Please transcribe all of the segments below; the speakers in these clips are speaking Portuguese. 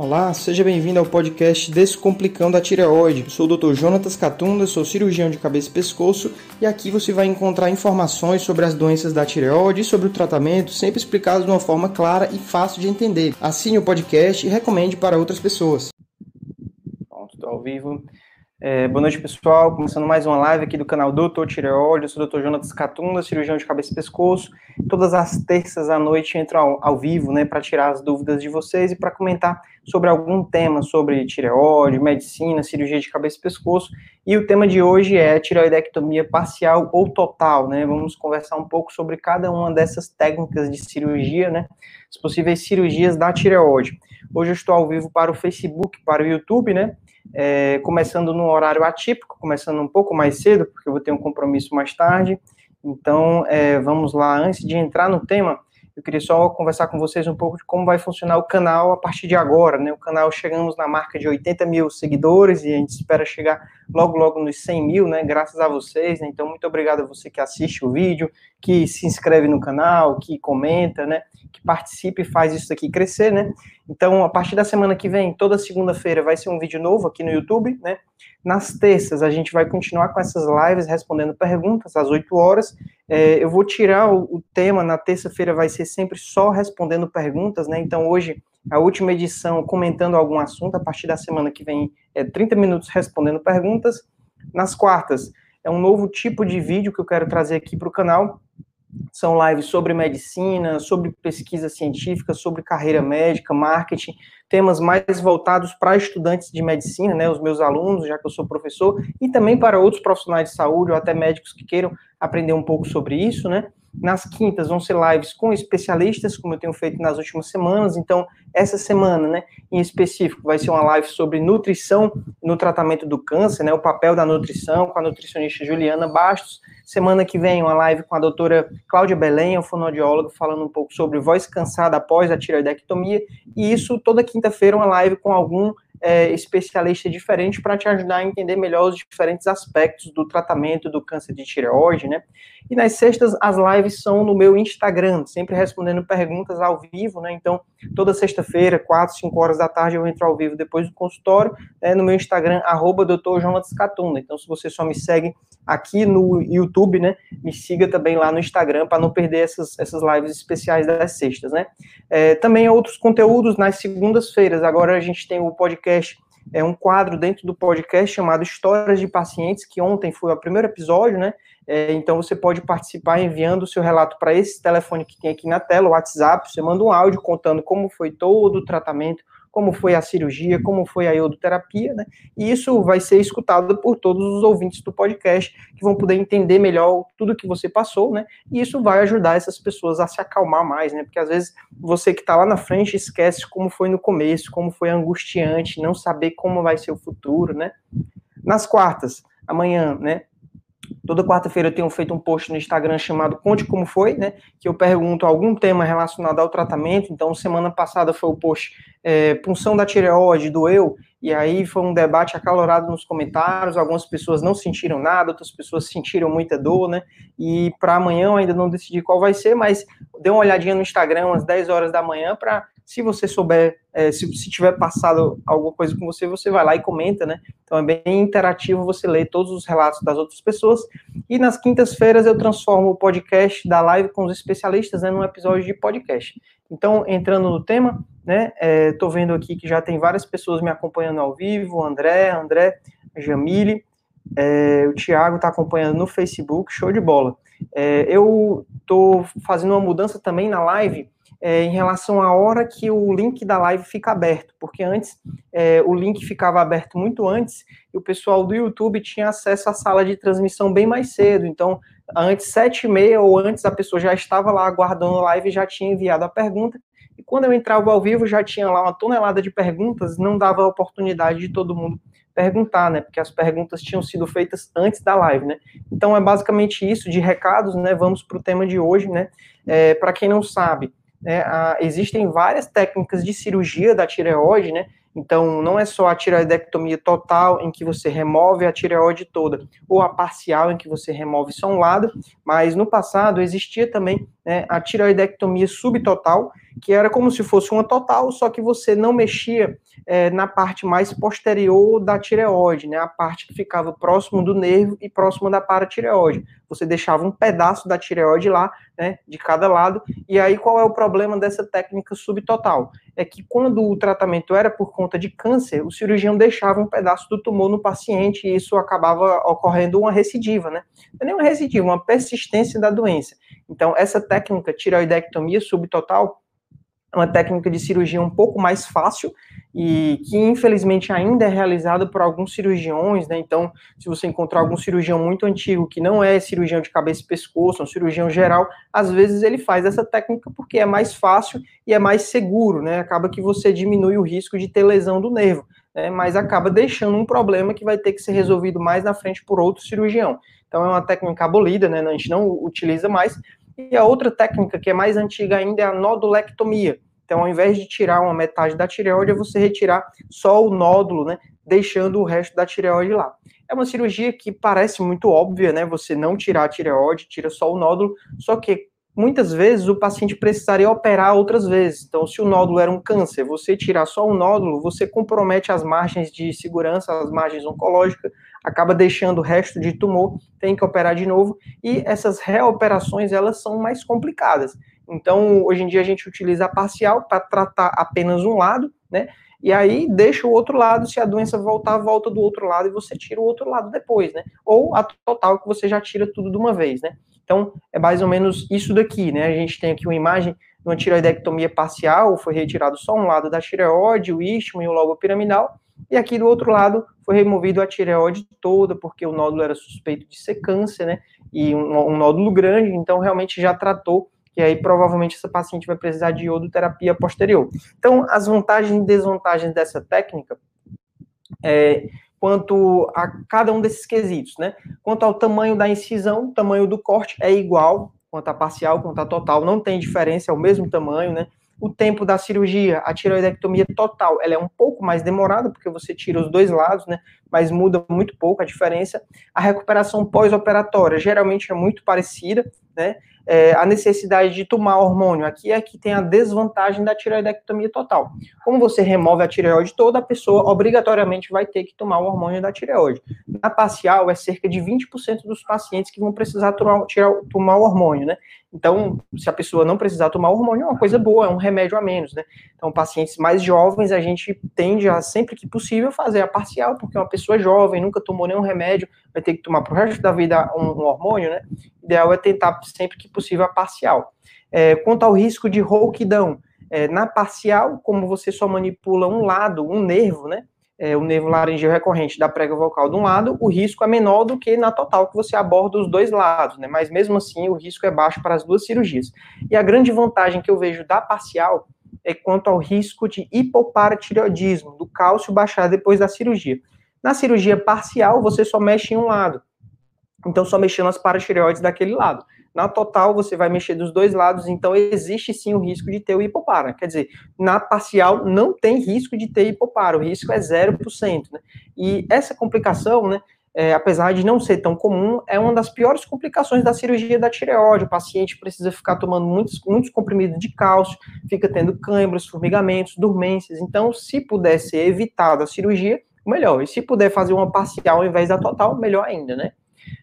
Olá, seja bem-vindo ao podcast Descomplicando a Tireoide. Eu sou o Dr. Jonatas Catunda, sou cirurgião de cabeça e pescoço e aqui você vai encontrar informações sobre as doenças da tireoide e sobre o tratamento, sempre explicados de uma forma clara e fácil de entender. Assine o podcast e recomende para outras pessoas. Pronto, estou ao vivo. É, boa noite, pessoal. Começando mais uma live aqui do canal Doutor Tireoide. Eu sou o Dr. Jonatas Catunda, cirurgião de cabeça e pescoço. Todas as terças à noite entro ao, ao vivo, né, para tirar as dúvidas de vocês e para comentar sobre algum tema sobre tireoide, medicina, cirurgia de cabeça e pescoço. E o tema de hoje é tireoidectomia parcial ou total, né? Vamos conversar um pouco sobre cada uma dessas técnicas de cirurgia, né? As possíveis cirurgias da tireoide. Hoje eu estou ao vivo para o Facebook, para o YouTube, né? É, começando num horário atípico, começando um pouco mais cedo, porque eu vou ter um compromisso mais tarde. Então, é, vamos lá. Antes de entrar no tema, eu queria só conversar com vocês um pouco de como vai funcionar o canal a partir de agora, né? O canal chegamos na marca de 80 mil seguidores e a gente espera chegar logo, logo nos 100 mil, né? Graças a vocês, né? Então, muito obrigado a você que assiste o vídeo, que se inscreve no canal, que comenta, né? Que participe e faz isso aqui crescer, né? Então, a partir da semana que vem, toda segunda-feira vai ser um vídeo novo aqui no YouTube, né? Nas terças, a gente vai continuar com essas lives respondendo perguntas às 8 horas. É, eu vou tirar o, o tema, na terça-feira vai ser sempre só respondendo perguntas, né? Então, hoje, a última edição comentando algum assunto, a partir da semana que vem, é 30 minutos respondendo perguntas. Nas quartas, é um novo tipo de vídeo que eu quero trazer aqui para o canal, são lives sobre medicina, sobre pesquisa científica, sobre carreira médica, marketing, temas mais voltados para estudantes de medicina, né, os meus alunos, já que eu sou professor, e também para outros profissionais de saúde ou até médicos que queiram aprender um pouco sobre isso, né? Nas quintas vão ser lives com especialistas, como eu tenho feito nas últimas semanas. Então, essa semana, né, em específico, vai ser uma live sobre nutrição no tratamento do câncer, né, o papel da nutrição com a nutricionista Juliana Bastos. Semana que vem, uma live com a doutora Cláudia Belém, a fonoaudióloga, falando um pouco sobre voz cansada após a tireoidectomia. E isso toda quinta-feira, uma live com algum é, especialista diferente para te ajudar a entender melhor os diferentes aspectos do tratamento do câncer de tireoide, né? E nas sextas, as lives são no meu Instagram, sempre respondendo perguntas ao vivo, né? Então, toda sexta-feira, 4, 5 horas da tarde, eu entro ao vivo depois do consultório, né, no meu Instagram, arroba Catunda. Então, se você só me segue aqui no YouTube, né, me siga também lá no Instagram para não perder essas, essas lives especiais das sextas, né? É, também outros conteúdos nas segundas-feiras. Agora a gente tem o podcast é um quadro dentro do podcast chamado Histórias de Pacientes, que ontem foi o primeiro episódio, né? É, então você pode participar enviando o seu relato para esse telefone que tem aqui na tela, o WhatsApp. Você manda um áudio contando como foi todo o tratamento, como foi a cirurgia, como foi a iodoterapia, né? E isso vai ser escutado por todos os ouvintes do podcast, que vão poder entender melhor tudo que você passou, né? E isso vai ajudar essas pessoas a se acalmar mais, né? Porque às vezes você que está lá na frente esquece como foi no começo, como foi angustiante, não saber como vai ser o futuro, né? Nas quartas, amanhã, né? Toda quarta-feira eu tenho feito um post no Instagram chamado Conte Como Foi, né? Que eu pergunto algum tema relacionado ao tratamento. Então, semana passada foi o post é, Punção da Tireoide, doeu. E aí foi um debate acalorado nos comentários. Algumas pessoas não sentiram nada, outras pessoas sentiram muita dor, né? E para amanhã eu ainda não decidi qual vai ser, mas dê uma olhadinha no Instagram às 10 horas da manhã para se você souber, é, se, se tiver passado alguma coisa com você, você vai lá e comenta, né? Então é bem interativo você ler todos os relatos das outras pessoas. E nas quintas-feiras eu transformo o podcast da live com os especialistas né, num episódio de podcast. Então, entrando no tema, né? É, vendo aqui que já tem várias pessoas me acompanhando ao vivo, André, André, Jamile, é, o Thiago está acompanhando no Facebook, show de bola. É, eu estou fazendo uma mudança também na live é, em relação à hora que o link da live fica aberto, porque antes é, o link ficava aberto muito antes e o pessoal do YouTube tinha acesso à sala de transmissão bem mais cedo. Então, antes, sete e meia ou antes, a pessoa já estava lá aguardando a live e já tinha enviado a pergunta. E quando eu entrava ao vivo, já tinha lá uma tonelada de perguntas, não dava a oportunidade de todo mundo perguntar, né? Porque as perguntas tinham sido feitas antes da live, né? Então é basicamente isso de recados, né? Vamos para o tema de hoje, né? É, para quem não sabe, né, a, existem várias técnicas de cirurgia da tireoide, né, Então, não é só a tireoidectomia total, em que você remove a tireoide toda, ou a parcial, em que você remove só um lado, mas no passado existia também né, a tireoidectomia subtotal, que era como se fosse uma total, só que você não mexia é, na parte mais posterior da tireoide, né, a parte que ficava próximo do nervo e próximo da paratireoide. Você deixava um pedaço da tireoide lá, né, de cada lado, e aí qual é o problema dessa técnica subtotal? É que quando o tratamento era por conta de câncer, o cirurgião deixava um pedaço do tumor no paciente e isso acabava ocorrendo uma recidiva, né? Não é nem uma recidiva, uma persistência da doença. Então, essa técnica tireoidectomia subtotal é uma técnica de cirurgia um pouco mais fácil e que infelizmente ainda é realizada por alguns cirurgiões, né? Então, se você encontrar algum cirurgião muito antigo que não é cirurgião de cabeça e pescoço, é um cirurgião geral, às vezes ele faz essa técnica porque é mais fácil e é mais seguro, né? Acaba que você diminui o risco de ter lesão do nervo, né? Mas acaba deixando um problema que vai ter que ser resolvido mais na frente por outro cirurgião. Então, é uma técnica abolida, né? A gente não utiliza mais, e a outra técnica, que é mais antiga ainda, é a nodulectomia. Então, ao invés de tirar uma metade da tireoide, é você retirar só o nódulo, né, deixando o resto da tireoide lá. É uma cirurgia que parece muito óbvia, né, você não tirar a tireoide, tira só o nódulo, só que muitas vezes o paciente precisaria operar outras vezes. Então, se o nódulo era um câncer, você tirar só o nódulo, você compromete as margens de segurança, as margens oncológicas, acaba deixando o resto de tumor, tem que operar de novo, e essas reoperações, elas são mais complicadas. Então, hoje em dia a gente utiliza a parcial para tratar apenas um lado, né, e aí deixa o outro lado, se a doença voltar, volta do outro lado e você tira o outro lado depois, né, ou a total que você já tira tudo de uma vez, né. Então, é mais ou menos isso daqui, né, a gente tem aqui uma imagem de uma tiroidectomia parcial, foi retirado só um lado da tireoide, o istmo e o lobo piramidal, e aqui do outro lado foi removido a tireoide toda, porque o nódulo era suspeito de ser câncer, né? E um, um nódulo grande, então realmente já tratou que aí provavelmente essa paciente vai precisar de iodoterapia posterior. Então, as vantagens e desvantagens dessa técnica é, quanto a cada um desses quesitos, né? Quanto ao tamanho da incisão, o tamanho do corte é igual, quanto a parcial, quanto a total, não tem diferença, é o mesmo tamanho, né? O tempo da cirurgia, a tiroidectomia total, ela é um pouco mais demorada, porque você tira os dois lados, né? Mas muda muito pouco a diferença. A recuperação pós-operatória geralmente é muito parecida, né? É, a necessidade de tomar hormônio. Aqui é que tem a desvantagem da tireoidectomia total. Como você remove a tireoide toda, a pessoa obrigatoriamente vai ter que tomar o hormônio da tireoide. Na parcial, é cerca de 20% dos pacientes que vão precisar tomar, tirar, tomar o hormônio, né? Então, se a pessoa não precisar tomar hormônio, é uma coisa boa, é um remédio a menos, né? Então, pacientes mais jovens, a gente tende a, sempre que possível, fazer a parcial, porque uma pessoa jovem, nunca tomou nenhum remédio, vai ter que tomar pro resto da vida um, um hormônio, né? O ideal é tentar, sempre que possível, a parcial. É, quanto ao risco de rouquidão, é, na parcial, como você só manipula um lado, um nervo, né? é, o nervo laringeu recorrente da prega vocal de um lado, o risco é menor do que na total, que você aborda os dois lados, né? Mas mesmo assim, o risco é baixo para as duas cirurgias. E a grande vantagem que eu vejo da parcial é quanto ao risco de hipoparatireoidismo, do cálcio baixar depois da cirurgia. Na cirurgia parcial, você só mexe em um lado. Então, só mexendo as paratireoides daquele lado. Na total, você vai mexer dos dois lados, então existe sim o risco de ter o hipopara. Quer dizer, na parcial não tem risco de ter hipopara, o risco é 0%. Né? E essa complicação, né, é, apesar de não ser tão comum, é uma das piores complicações da cirurgia da tireoide. O paciente precisa ficar tomando muitos, muitos comprimidos de cálcio, fica tendo câimbras, formigamentos, dormências. Então, se puder ser evitada a cirurgia, melhor. E se puder fazer uma parcial ao invés da total, melhor ainda, né?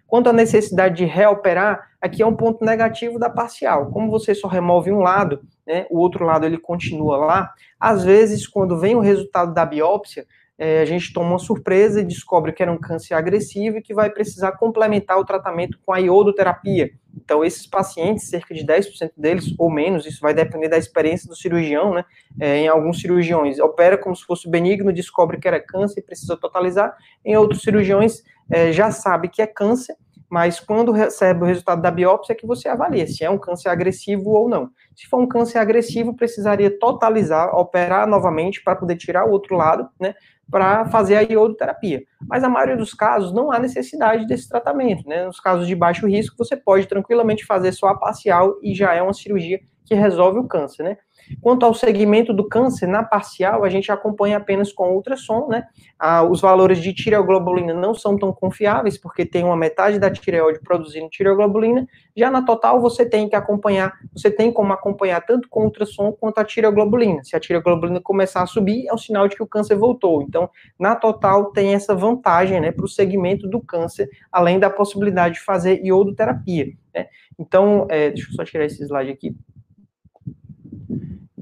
Quanto à necessidade de reoperar, aqui é um ponto negativo da parcial. Como você só remove um lado, né, o outro lado ele continua lá, às vezes, quando vem o resultado da biópsia, é, a gente toma uma surpresa e descobre que era um câncer agressivo e que vai precisar complementar o tratamento com a iodoterapia. Então, esses pacientes, cerca de 10% deles, ou menos, isso vai depender da experiência do cirurgião, né? É, em alguns cirurgiões, opera como se fosse benigno, descobre que era câncer e precisa totalizar. Em outros cirurgiões, é, já sabe que é câncer, mas quando recebe o resultado da biópsia é que você avalia se é um câncer agressivo ou não. Se for um câncer agressivo, precisaria totalizar, operar novamente para poder tirar o outro lado, né, para fazer a iodoterapia. Mas a maioria dos casos não há necessidade desse tratamento, né? Nos casos de baixo risco, você pode tranquilamente fazer só a parcial e já é uma cirurgia que resolve o câncer, né? Quanto ao segmento do câncer, na parcial, a gente acompanha apenas com ultrassom, né? Ah, os valores de tireoglobulina não são tão confiáveis, porque tem uma metade da tireoide produzindo tireoglobulina. Já na total, você tem que acompanhar, você tem como acompanhar tanto com ultrassom quanto a tireoglobulina. Se a tireoglobulina começar a subir, é um sinal de que o câncer voltou. Então, na total, tem essa vantagem, né, para o segmento do câncer, além da possibilidade de fazer iodoterapia. Né? Então, é, deixa eu só tirar esse slide aqui.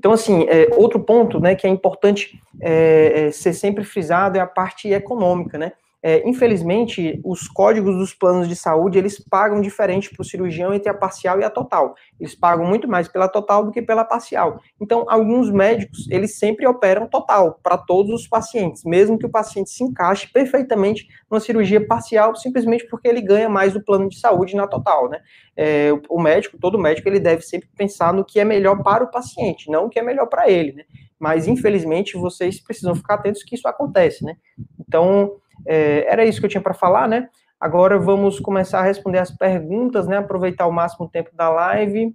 Então, assim, é, outro ponto, né, que é importante é, é, ser sempre frisado é a parte econômica, né? É, infelizmente, os códigos dos planos de saúde, eles pagam diferente para o cirurgião entre a parcial e a total. Eles pagam muito mais pela total do que pela parcial. Então, alguns médicos, eles sempre operam total para todos os pacientes, mesmo que o paciente se encaixe perfeitamente numa cirurgia parcial, simplesmente porque ele ganha mais do plano de saúde na total, né? É, o médico, todo médico, ele deve sempre pensar no que é melhor para o paciente, não o que é melhor para ele, né? Mas, infelizmente, vocês precisam ficar atentos que isso acontece, né? Então, é, era isso que eu tinha para falar, né? Agora vamos começar a responder as perguntas, né? Aproveitar o máximo tempo da live.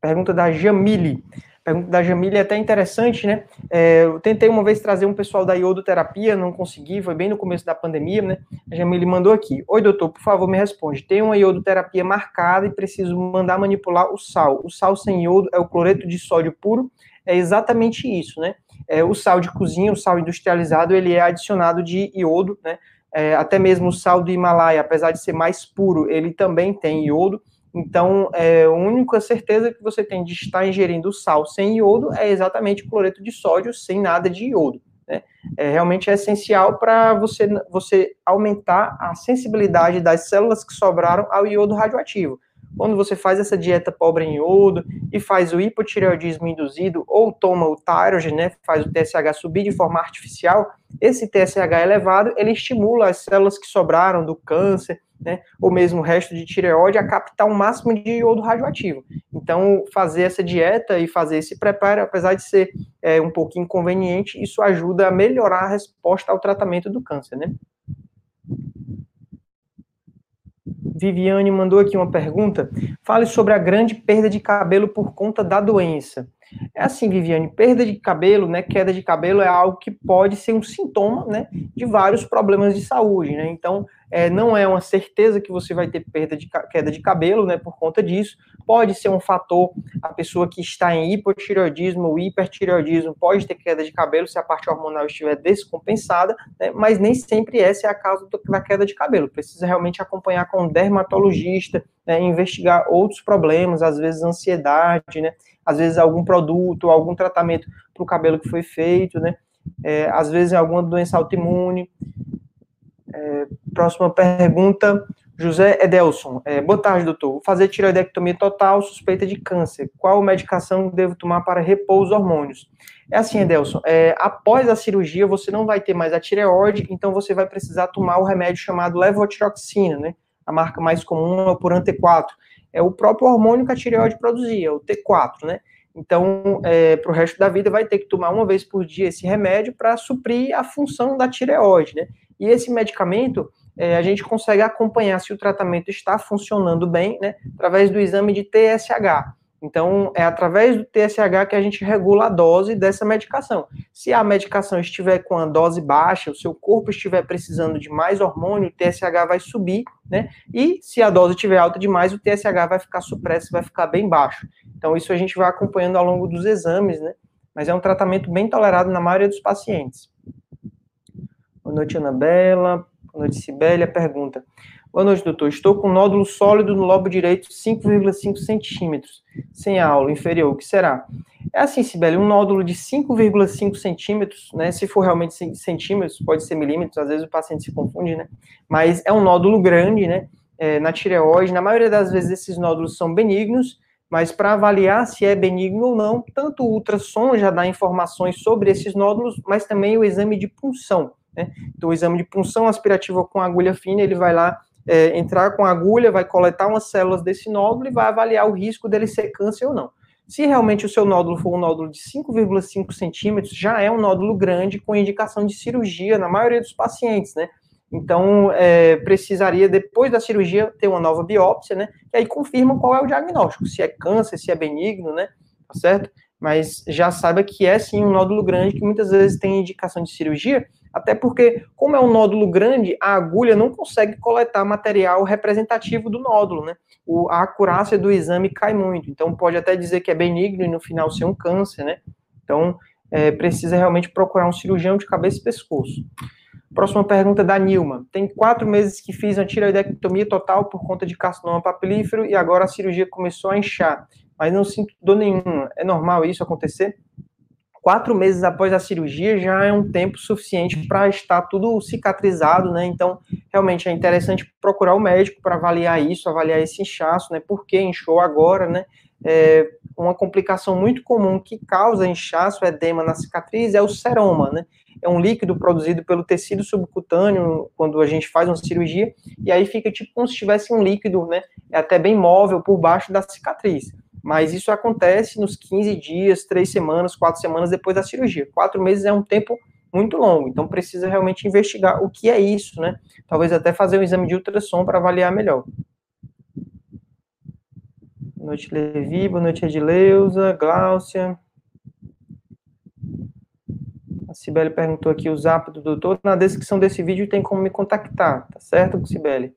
Pergunta da Jamile. Pergunta da Jamile é até interessante, né? É, eu tentei uma vez trazer um pessoal da iodoterapia, não consegui, foi bem no começo da pandemia, né? A Jamile mandou aqui. Oi, doutor, por favor, me responde. Tenho uma iodoterapia marcada e preciso mandar manipular o sal. O sal sem iodo é o cloreto de sódio puro é exatamente isso, né? É, o sal de cozinha, o sal industrializado, ele é adicionado de iodo, né? É, até mesmo o sal do Himalaia, apesar de ser mais puro, ele também tem iodo. Então, é, a única certeza que você tem de estar ingerindo sal sem iodo é exatamente cloreto de sódio sem nada de iodo. Né? É, realmente é essencial para você, você aumentar a sensibilidade das células que sobraram ao iodo radioativo. Quando você faz essa dieta pobre em iodo e faz o hipotireoidismo induzido ou toma o Tyrogen, né, faz o TSH subir de forma artificial, esse TSH elevado, ele estimula as células que sobraram do câncer, né, ou mesmo o resto de tireoide a captar o máximo de iodo radioativo. Então, fazer essa dieta e fazer esse preparo, apesar de ser é, um pouco inconveniente, isso ajuda a melhorar a resposta ao tratamento do câncer, né? Viviane mandou aqui uma pergunta. Fale sobre a grande perda de cabelo por conta da doença. É assim, Viviane, perda de cabelo, né, queda de cabelo é algo que pode ser um sintoma, né, de vários problemas de saúde, né? Então, é, não é uma certeza que você vai ter perda de queda de cabelo, né, por conta disso. Pode ser um fator, a pessoa que está em hipotireoidismo ou hipertireoidismo pode ter queda de cabelo se a parte hormonal estiver descompensada, né, mas nem sempre essa é a causa da queda de cabelo. Precisa realmente acompanhar com um dermatologista, né, investigar outros problemas, às vezes ansiedade, né, às vezes algum produto, algum tratamento para o cabelo que foi feito, né, é, às vezes alguma doença autoimune. É, próxima pergunta, José Edelson. É, boa tarde, doutor. Vou fazer tiroidectomia total, suspeita de câncer. Qual medicação devo tomar para repor os hormônios? É assim, Edelson, é, após a cirurgia você não vai ter mais a tireoide, então você vai precisar tomar o remédio chamado levotiroxina, né? A marca mais comum é o Puran T4. É o próprio hormônio que a tireoide produzia, o T4, né? Então, é, para o resto da vida, vai ter que tomar uma vez por dia esse remédio para suprir a função da tireoide, né? E esse medicamento, é, a gente consegue acompanhar se o tratamento está funcionando bem, né, através do exame de TSH. Então, é através do TSH que a gente regula a dose dessa medicação. Se a medicação estiver com a dose baixa, o seu corpo estiver precisando de mais hormônio, o TSH vai subir, né? E se a dose estiver alta demais, o TSH vai ficar supresso, vai ficar bem baixo. Então, isso a gente vai acompanhando ao longo dos exames, né? Mas é um tratamento bem tolerado na maioria dos pacientes. Boa noite, Anabela. Boa noite, Sibélia. Pergunta. Boa noite, doutor. Estou com nódulo sólido no lobo direito, 5,5 centímetros, sem aula, inferior. O que será? É assim, Sibélia, um nódulo de 5,5 centímetros, né? Se for realmente centímetros, pode ser milímetros, às vezes o paciente se confunde, né? Mas é um nódulo grande, né? É, na tireoide, na maioria das vezes esses nódulos são benignos, mas para avaliar se é benigno ou não, tanto o ultrassom já dá informações sobre esses nódulos, mas também o exame de punção. Né? Então, o exame de punção aspirativa com agulha fina, ele vai lá é, entrar com a agulha, vai coletar umas células desse nódulo e vai avaliar o risco dele ser câncer ou não. Se realmente o seu nódulo for um nódulo de 5,5 centímetros, já é um nódulo grande com indicação de cirurgia na maioria dos pacientes, né? Então, é, precisaria, depois da cirurgia, ter uma nova biópsia, né? Que aí confirma qual é o diagnóstico, se é câncer, se é benigno, né? Tá certo? Mas já saiba que é sim um nódulo grande, que muitas vezes tem indicação de cirurgia, até porque, como é um nódulo grande, a agulha não consegue coletar material representativo do nódulo, né? O, a acurácia do exame cai muito. Então, pode até dizer que é benigno e no final ser um câncer, né? Então, é, precisa realmente procurar um cirurgião de cabeça e pescoço. Próxima pergunta da Nilma. Tem quatro meses que fiz uma tireoidectomia total por conta de carcinoma papilífero e agora a cirurgia começou a inchar, mas não sinto dor nenhuma. É normal isso acontecer? Quatro meses após a cirurgia já é um tempo suficiente para estar tudo cicatrizado, né? Então, realmente é interessante procurar o médico para avaliar isso, avaliar esse inchaço, né? Por que inchou agora, né? É, uma complicação muito comum que causa inchaço, edema na cicatriz é o seroma, né? é um líquido produzido pelo tecido subcutâneo quando a gente faz uma cirurgia, e aí fica tipo como se tivesse um líquido, né? É até bem móvel por baixo da cicatriz. Mas isso acontece nos 15 dias, 3 semanas, 4 semanas depois da cirurgia. 4 meses é um tempo muito longo, então precisa realmente investigar o que é isso, né? Talvez até fazer um exame de ultrassom para avaliar melhor. Boa noite, Levi. Boa noite, Edileuza, Gláucia. A Sibeli perguntou aqui o zap do doutor. Na descrição desse vídeo tem como me contactar, tá certo, Sibeli?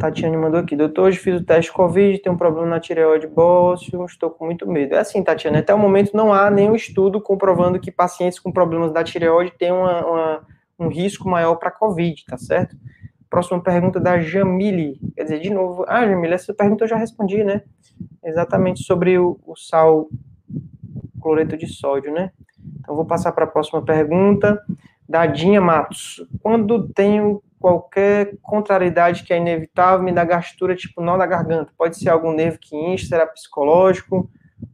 Tatiane mandou aqui, doutor, hoje fiz o teste Covid, tem um problema na tireoide bócio, estou com muito medo. É assim, Tatiane, até o momento não há nenhum estudo comprovando que pacientes com problemas da tireoide têm uma, uma, um risco maior para Covid, tá certo? Próxima pergunta da Jamile, quer dizer, de novo, ah, Jamile, essa pergunta eu já respondi, né? Exatamente sobre o, o sal cloreto de sódio, né? Então, vou passar para a próxima pergunta, da Dinha Matos. Quando tenho qualquer contrariedade que é inevitável, me dá gastura, tipo nó da garganta. Pode ser algum nervo que incha, será psicológico?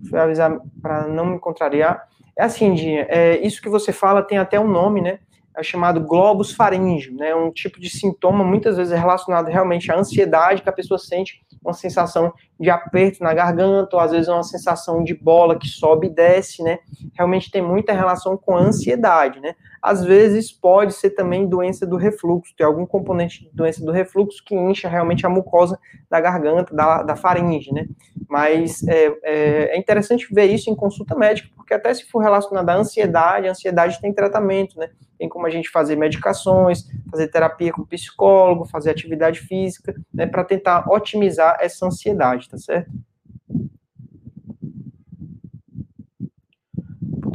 Fui avisar para não me contrariar. É assim, Dinha, é, isso que você fala tem até um nome, né? É chamado globus faríngeo, né? Um tipo de sintoma, muitas vezes é relacionado realmente à ansiedade que a pessoa sente uma sensação de aperto na garganta, ou às vezes uma sensação de bola que sobe e desce, né? Realmente tem muita relação com a ansiedade, né? Às vezes pode ser também doença do refluxo, tem algum componente de doença do refluxo que incha realmente a mucosa da garganta, da, da faringe, né? Mas é, é, é interessante ver isso em consulta médica, porque até se for relacionado à ansiedade, a ansiedade tem tratamento, né? Tem como a gente fazer medicações, fazer terapia com psicólogo, fazer atividade física, né, para tentar otimizar essa ansiedade, tá certo?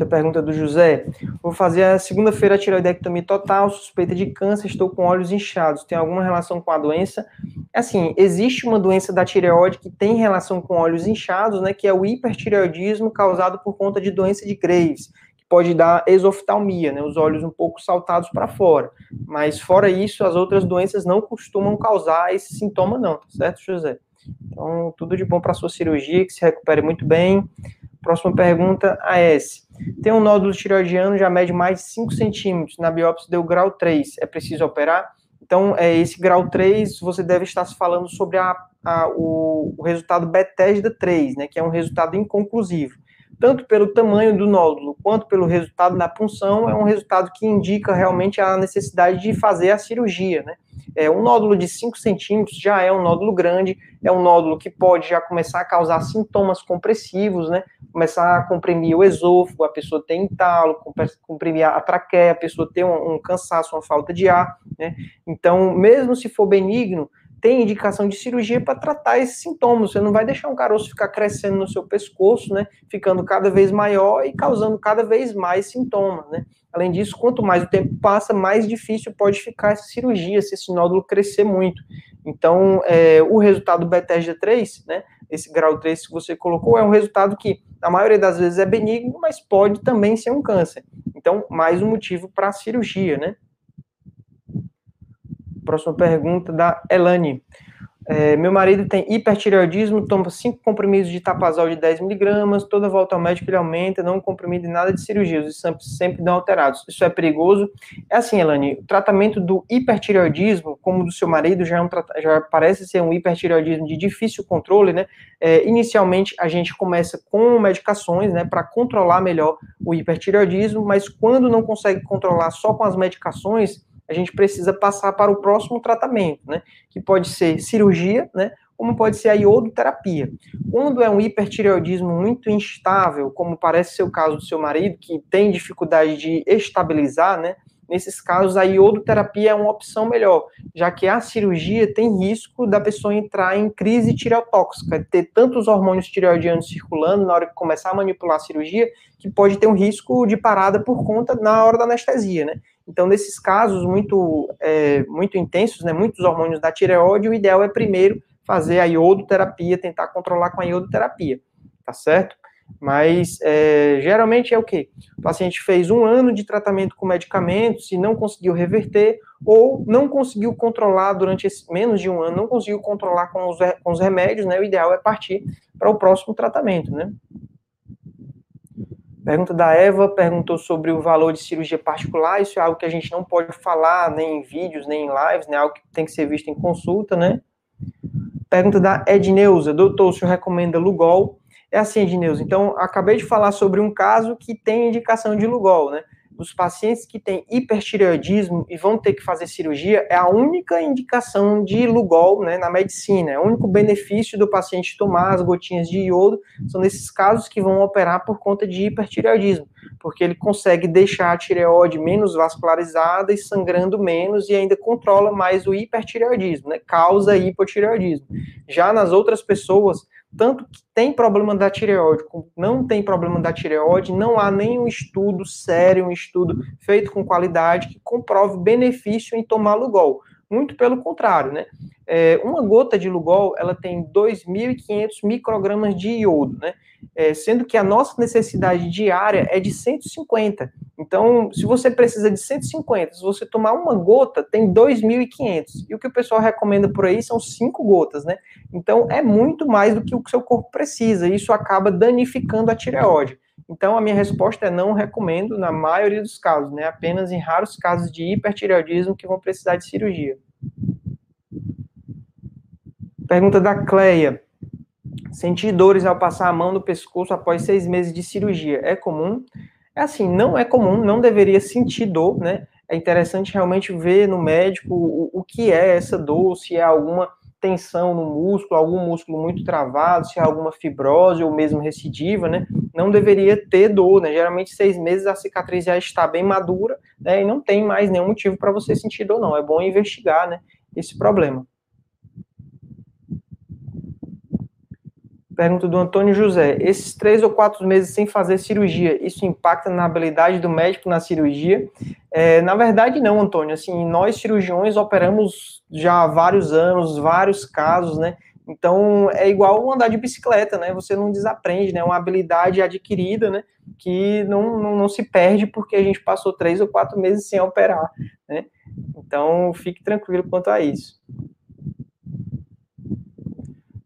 Pergunta do José. Vou fazer a segunda-feira a tiroidectomia total, suspeita de câncer, estou com olhos inchados. Tem alguma relação com a doença? Assim, existe uma doença da tireoide que tem relação com olhos inchados, né, que é o hipertireoidismo causado por conta de doença de Graves, pode dar exoftalmia, né, os olhos um pouco saltados para fora. Mas fora isso, as outras doenças não costumam causar esse sintoma não, tá certo, José? Então, tudo de bom para sua cirurgia, que se recupere muito bem. Próxima pergunta, AS. Tem um nódulo tireoidiano, já mede mais de 5 centímetros, na biópsia deu grau 3, é preciso operar? Então, é, esse grau 3, você deve estar se falando sobre a, a, o, o resultado Bethesda 3, né, que é um resultado inconclusivo tanto pelo tamanho do nódulo quanto pelo resultado da punção, é um resultado que indica realmente a necessidade de fazer a cirurgia, né? É, um nódulo de 5 centímetros já é um nódulo grande, é um nódulo que pode já começar a causar sintomas compressivos, né? Começar a comprimir o esôfago, a pessoa tem entalo, comprimir a traqueia, a pessoa tem um, um cansaço, uma falta de ar, né? Então, mesmo se for benigno, tem indicação de cirurgia para tratar esses sintomas. Você não vai deixar um caroço ficar crescendo no seu pescoço, né? Ficando cada vez maior e causando cada vez mais sintomas, né? Além disso, quanto mais o tempo passa, mais difícil pode ficar essa cirurgia, se esse nódulo crescer muito. Então, é, o resultado Bethesda 3, né? Esse grau 3 que você colocou, é um resultado que, na maioria das vezes, é benigno, mas pode também ser um câncer. Então, mais um motivo para a cirurgia, né? Próxima pergunta da Elane. É, meu marido tem hipertireoidismo, toma cinco comprimidos de tapazol de 10 miligramas, toda volta ao médico ele aumenta, não comprimido nada de cirurgia, os exames sempre dão alterados. Isso é perigoso? É assim, Elane, o tratamento do hipertireoidismo, como do seu marido, já, é um, já parece ser um hipertireoidismo de difícil controle, né? É, inicialmente, a gente começa com medicações, né, para controlar melhor o hipertireoidismo, mas quando não consegue controlar só com as medicações, a gente precisa passar para o próximo tratamento, né? Que pode ser cirurgia, né? Como pode ser a iodoterapia. Quando é um hipertireoidismo muito instável, como parece ser o caso do seu marido, que tem dificuldade de estabilizar, né? Nesses casos, a iodoterapia é uma opção melhor, já que a cirurgia tem risco da pessoa entrar em crise tireotóxica, ter tantos hormônios tireoidianos circulando na hora que começar a manipular a cirurgia, que pode ter um risco de parada por conta na hora da anestesia, né? Então, nesses casos muito, é, muito intensos, né, muitos hormônios da tireoide, o ideal é primeiro fazer a iodoterapia, tentar controlar com a iodoterapia, tá certo? Mas é, geralmente é o quê? O paciente fez um ano de tratamento com medicamentos e não conseguiu reverter, ou não conseguiu controlar durante esse, menos de um ano, não conseguiu controlar com os, com os remédios, né? O ideal é partir para o próximo tratamento, né? Pergunta da Eva perguntou sobre o valor de cirurgia particular. Isso é algo que a gente não pode falar nem em vídeos, nem em lives, né? Algo que tem que ser visto em consulta, né? Pergunta da Edneuza. Doutor, o senhor recomenda Lugol? É assim, Edneuza. Então, acabei de falar sobre um caso que tem indicação de Lugol, né? Os pacientes que têm hipertireoidismo e vão ter que fazer cirurgia é a única indicação de Lugol né, na medicina. É o único benefício do paciente tomar as gotinhas de iodo. São nesses casos que vão operar por conta de hipertireoidismo, porque ele consegue deixar a tireoide menos vascularizada e sangrando menos e ainda controla mais o hipertireoidismo, né? Causa hipotireoidismo. Já nas outras pessoas, tanto que tem problema da tireoide, não tem problema da tireoide, não há nenhum estudo sério, um estudo feito com qualidade que comprove benefício em tomar Lugol. Muito pelo contrário, né? É, uma gota de Lugol, ela tem 2.500 microgramas de iodo, né? É, sendo que a nossa necessidade diária é de 150. Então, se você precisa de 150, se você tomar uma gota, tem 2.500. E o que o pessoal recomenda por aí são cinco gotas, né? Então, é muito mais do que o que seu corpo precisa. E isso acaba danificando a tireoide. Então, a minha resposta é não recomendo na maioria dos casos, né? Apenas em raros casos de hipertireoidismo que vão precisar de cirurgia. Pergunta da Cleia. Sentir dores ao passar a mão no pescoço após seis meses de cirurgia é comum? É assim, não é comum, não deveria sentir dor, né? É interessante realmente ver no médico o, o que é essa dor, se é alguma tensão no músculo, algum músculo muito travado, se é alguma fibrose ou mesmo recidiva, né? Não deveria ter dor, né? Geralmente, seis meses a cicatriz já está bem madura, né? E não tem mais nenhum motivo para você sentir dor, não. É bom investigar, né? Esse problema. Pergunta do Antônio José: esses três ou quatro meses sem fazer cirurgia, isso impacta na habilidade do médico na cirurgia? É, na verdade, não, Antônio. Assim, nós cirurgiões operamos já há vários anos, vários casos, né? Então é igual andar de bicicleta, né? Você não desaprende, né? É uma habilidade adquirida, né? Que não, não, não se perde porque a gente passou três ou quatro meses sem operar, né? Então fique tranquilo quanto a isso.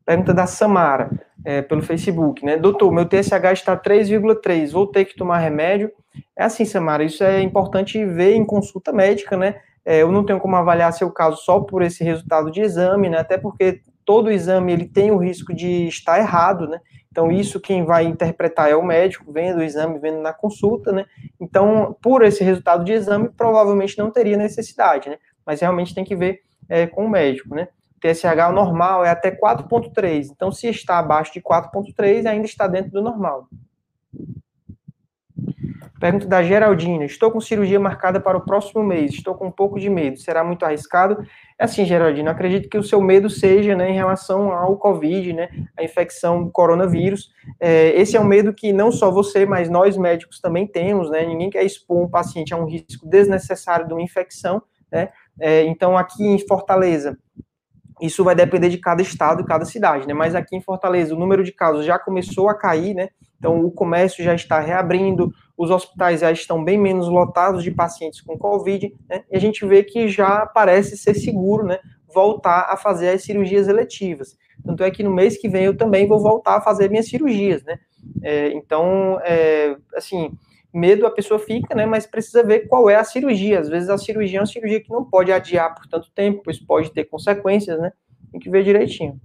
Pergunta da Samara é, pelo Facebook, né? Doutor, meu TSH está 3,3, vou ter que tomar remédio. É assim, Samara, isso é importante ver em consulta médica, né? É, eu não tenho como avaliar seu caso só por esse resultado de exame, né? Até porque todo exame ele tem o risco de estar errado, né? Então, isso quem vai interpretar é o médico, vendo o exame, vendo na consulta, né? Então, por esse resultado de exame, provavelmente não teria necessidade, né? Mas realmente tem que ver é, com o médico, né? TSH normal é até 4,3. Então, se está abaixo de 4,3, ainda está dentro do normal. Pergunta da Geraldina. Estou com cirurgia marcada para o próximo mês. Estou com um pouco de medo. Será muito arriscado? É assim, Geraldina. Acredito que o seu medo seja né, em relação ao Covid, né, a infecção do coronavírus. É, esse é um medo que não só você, mas nós médicos também temos. Né? Ninguém quer expor um paciente a um risco desnecessário de uma infecção. Né? É, então, aqui em Fortaleza, isso vai depender de cada estado e cada cidade, né? Mas aqui em Fortaleza, o número de casos já começou a cair, né? Então, o comércio já está reabrindo, os hospitais já estão bem menos lotados de pacientes com Covid, né? E a gente vê que já parece ser seguro, né? Voltar a fazer as cirurgias eletivas. Tanto é que no mês que vem eu também vou voltar a fazer minhas cirurgias, né? É, então, é, assim, medo a pessoa fica, né? Mas precisa ver qual é a cirurgia. Às vezes a cirurgia é uma cirurgia que não pode adiar por tanto tempo, pois pode ter consequências, né? Tem que ver direitinho.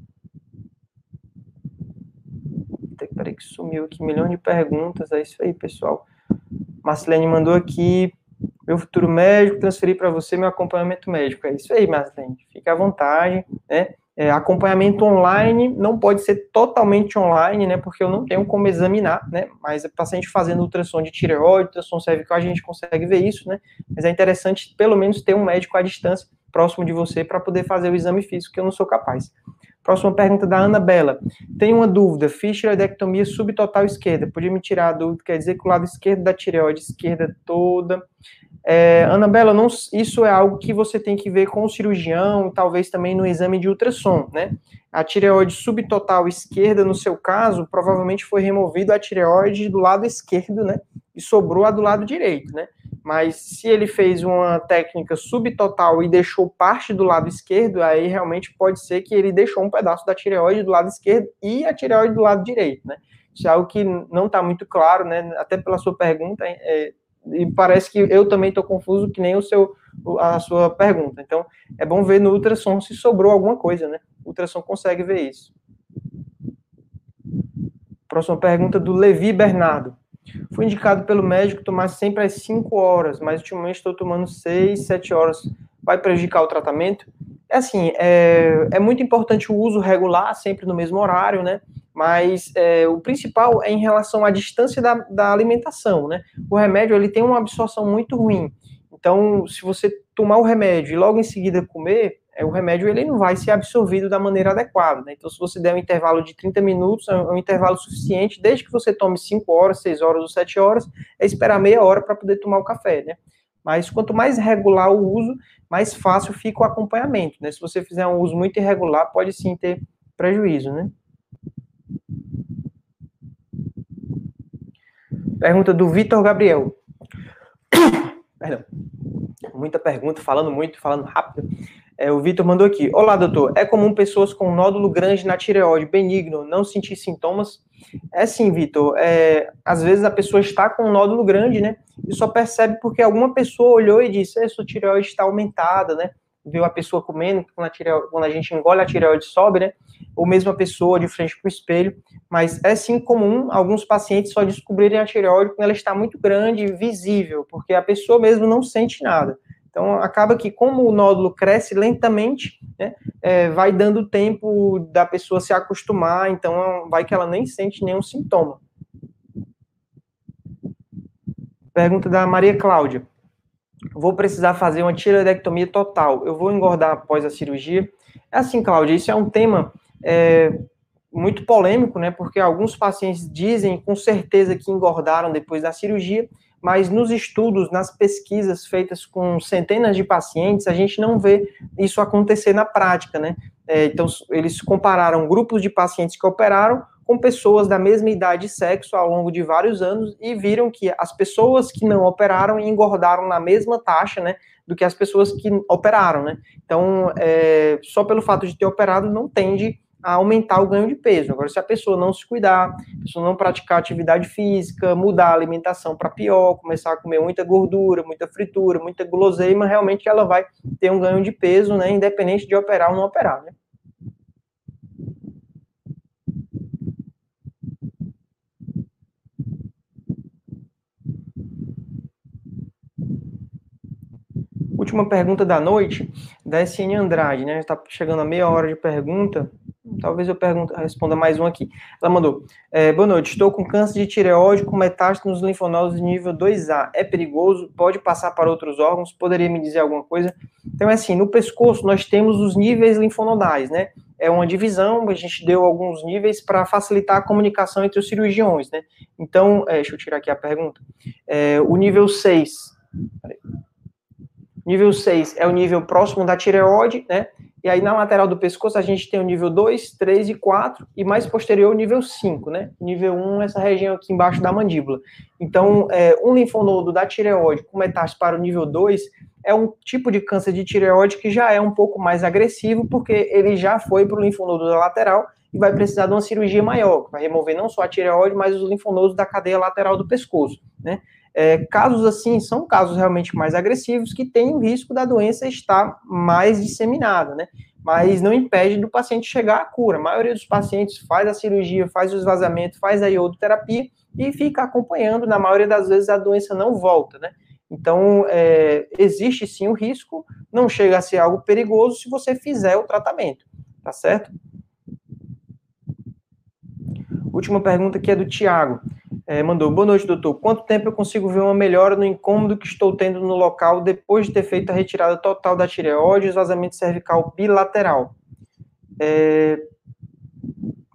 Peraí que sumiu aqui, milhão de perguntas. É isso aí, pessoal. Marcelene mandou aqui. meu futuro médico, transferir para você meu acompanhamento médico. É isso aí, Marlene. Fique à vontade, né? É, acompanhamento online não pode ser totalmente online, né? Porque eu não tenho como examinar, né? Mas o paciente fazendo ultrassom de tireoide, ultrassom cervical, a gente consegue ver isso, né? Mas é interessante, pelo menos, ter um médico à distância próximo de você para poder fazer o exame físico, que eu não sou capaz. Próxima pergunta da Ana Bela. Tenho uma dúvida. Fiz tireoidectomia subtotal esquerda. Podia me tirar a dúvida? Quer dizer que o lado esquerdo da tireoide esquerda toda. É, Anabela, não, isso é algo que você tem que ver com o cirurgião e talvez também no exame de ultrassom, né? A tireoide subtotal esquerda, no seu caso, provavelmente foi removido a tireoide do lado esquerdo, né? E sobrou a do lado direito, né? Mas se ele fez uma técnica subtotal e deixou parte do lado esquerdo, aí realmente pode ser que ele deixou um pedaço da tireoide do lado esquerdo e a tireoide do lado direito, né? Isso é algo que não está muito claro, né? Até pela sua pergunta, é, e parece que eu também estou confuso que nem o seu a sua pergunta. Então, é bom ver no ultrassom se sobrou alguma coisa, né? O ultrassom consegue ver isso. Próxima pergunta do Levi Bernardo. Fui indicado pelo médico tomar sempre às 5 horas, mas ultimamente estou tomando 6, 7 horas. Vai prejudicar o tratamento? É assim, é, é muito importante o uso regular, sempre no mesmo horário, né? Mas é, o principal é em relação à distância da, da alimentação, né? O remédio, ele tem uma absorção muito ruim. Então, se você tomar o remédio e logo em seguida comer, é, o remédio ele não vai ser absorvido da maneira adequada. Né? Então, se você der um intervalo de 30 minutos, é um intervalo suficiente, desde que você tome 5 horas, 6 horas ou 7 horas, é esperar meia hora para poder tomar o café, né? Mas quanto mais regular o uso, mais fácil fica o acompanhamento, né? Se você fizer um uso muito irregular, pode sim ter prejuízo, né? Pergunta do Vitor Gabriel. Perdão. Muita pergunta, falando muito, falando rápido. É, o Vitor mandou aqui. Olá, doutor. É comum pessoas com nódulo grande na tireoide, benigno, não sentir sintomas? É sim, Vitor. É, às vezes a pessoa está com um nódulo grande, né? E só percebe porque alguma pessoa olhou e disse: sua tireoide está aumentada, né? Viu a pessoa comendo, quando a, quando a gente engole, a tireoide sobe, né? Ou mesmo a pessoa de frente para o espelho. Mas é sim comum alguns pacientes só descobrirem a tireoide quando ela está muito grande e visível, porque a pessoa mesmo não sente nada. Então, acaba que, como o nódulo cresce lentamente, né, é, vai dando tempo da pessoa se acostumar, então vai que ela nem sente nenhum sintoma. Pergunta da Maria Cláudia. Vou precisar fazer uma tireoidectomia total. Eu vou engordar após a cirurgia? É assim, Cláudia, isso é um tema é, muito polêmico, né? Porque alguns pacientes dizem com certeza que engordaram depois da cirurgia, mas nos estudos, nas pesquisas feitas com centenas de pacientes, a gente não vê isso acontecer na prática, né? É, então, eles compararam grupos de pacientes que operaram com pessoas da mesma idade e sexo ao longo de vários anos e viram que as pessoas que não operaram engordaram na mesma taxa, né, do que as pessoas que operaram, né? Então, é, só pelo fato de ter operado não tende a aumentar o ganho de peso. Agora, se a pessoa não se cuidar, a pessoa não praticar atividade física, mudar a alimentação para pior, começar a comer muita gordura, muita fritura, muita guloseima, realmente ela vai ter um ganho de peso, né, independente de operar ou não operar, né? Última pergunta da noite, da SN Andrade, né? Está chegando a meia hora de pergunta. Talvez eu pergunte, responda mais um aqui. Ela mandou: é, Boa noite, estou com câncer de tireoide com metástase nos linfonodos nível 2A. É perigoso? Pode passar para outros órgãos? Poderia me dizer alguma coisa? Então, é assim: no pescoço nós temos os níveis linfonodais, né? É uma divisão, a gente deu alguns níveis para facilitar a comunicação entre os cirurgiões, né? Então, é, deixa eu tirar aqui a pergunta. É, o nível 6. Nível 6 é o nível próximo da tireoide, né? E aí, na lateral do pescoço, a gente tem o nível 2, 3 e 4, e mais posterior, o nível 5, né? Nível 1, essa região aqui embaixo da mandíbula. Então, é, um linfonodo da tireoide com metástase para o nível 2 é um tipo de câncer de tireoide que já é um pouco mais agressivo, porque ele já foi para o linfonodo da lateral e vai precisar de uma cirurgia maior, que vai remover não só a tireoide, mas os linfonodos da cadeia lateral do pescoço, né? É, casos assim são casos realmente mais agressivos que têm o risco da doença estar mais disseminada, né? Mas não impede do paciente chegar à cura. A maioria dos pacientes faz a cirurgia, faz o esvaziamento, faz a iodoterapia e fica acompanhando. Na maioria das vezes a doença não volta, né? Então, é, existe sim o risco, não chega a ser algo perigoso se você fizer o tratamento, tá certo? Última pergunta aqui é do Tiago. É, mandou, boa noite, doutor. Quanto tempo eu consigo ver uma melhora no incômodo que estou tendo no local depois de ter feito a retirada total da tireoide e esvaziamento cervical bilateral? É,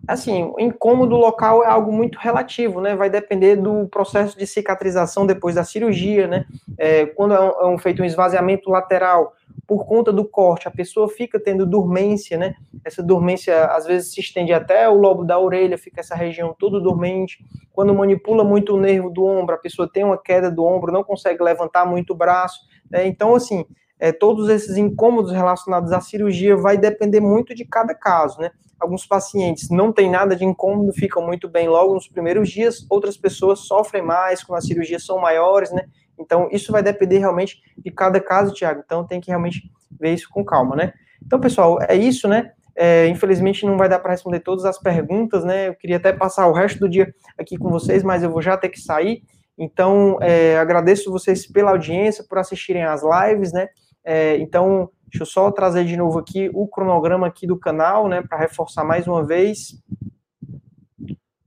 assim, o incômodo local é algo muito relativo, né? Vai depender do processo de cicatrização depois da cirurgia, né? É, quando é, um, é um, feito um esvaziamento lateral, por conta do corte, a pessoa fica tendo dormência, né? Essa dormência às vezes se estende até o lobo da orelha, fica essa região toda dormente. Quando manipula muito o nervo do ombro, a pessoa tem uma queda do ombro, não consegue levantar muito o braço. Né? Então, assim, é, todos esses incômodos relacionados à cirurgia vai depender muito de cada caso, né? Alguns pacientes não têm nada de incômodo, ficam muito bem logo nos primeiros dias, outras pessoas sofrem mais quando as cirurgias são maiores, né? Então, isso vai depender realmente de cada caso, Tiago. Então, tem que realmente ver isso com calma, né? Então, pessoal, é isso, né? É, infelizmente não vai dar para responder todas as perguntas, né? Eu queria até passar o resto do dia aqui com vocês, mas eu vou já ter que sair. Então, é, agradeço vocês pela audiência, por assistirem às lives, né? É, então, deixa eu só trazer de novo aqui o cronograma aqui do canal, né, para reforçar mais uma vez.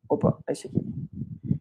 Opa, é esse aqui.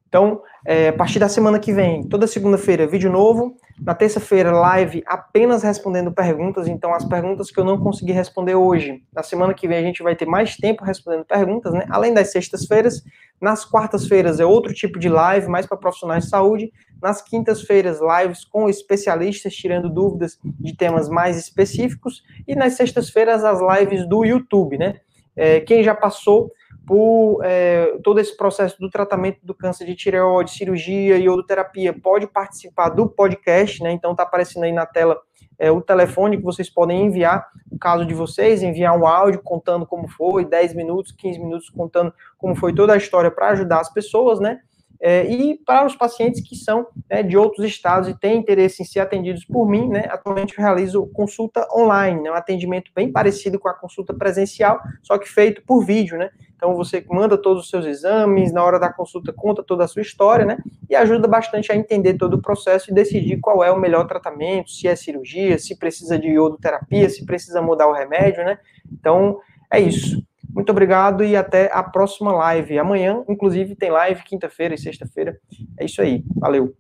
Então, é, a partir da semana que vem, toda segunda-feira, vídeo novo. Na terça-feira, live apenas respondendo perguntas. Então, as perguntas que eu não consegui responder hoje, na semana que vem a gente vai ter mais tempo respondendo perguntas, né? Além das sextas-feiras. Nas quartas-feiras é outro tipo de live, mais para profissionais de saúde. Nas quintas-feiras, lives com especialistas tirando dúvidas de temas mais específicos. E nas sextas-feiras, as lives do YouTube, né? É, quem já passou por é, todo esse processo do tratamento do câncer de tireoide, cirurgia e odoterapia, pode participar do podcast, né? Então tá aparecendo aí na tela é, o telefone que vocês podem enviar o caso de vocês, enviar um áudio contando como foi, 10 minutos, 15 minutos contando como foi toda a história para ajudar as pessoas, né? É, e para os pacientes que são né, de outros estados e têm interesse em ser atendidos por mim, né, atualmente eu realizo consulta online, né, um atendimento bem parecido com a consulta presencial, só que feito por vídeo, né? Então você manda todos os seus exames, na hora da consulta conta toda a sua história, né? E ajuda bastante a entender todo o processo e decidir qual é o melhor tratamento, se é cirurgia, se precisa de iodoterapia, se precisa mudar o remédio, né? Então é isso. Muito obrigado e até a próxima live. Amanhã, inclusive, tem live quinta-feira e sexta-feira. É isso aí. Valeu.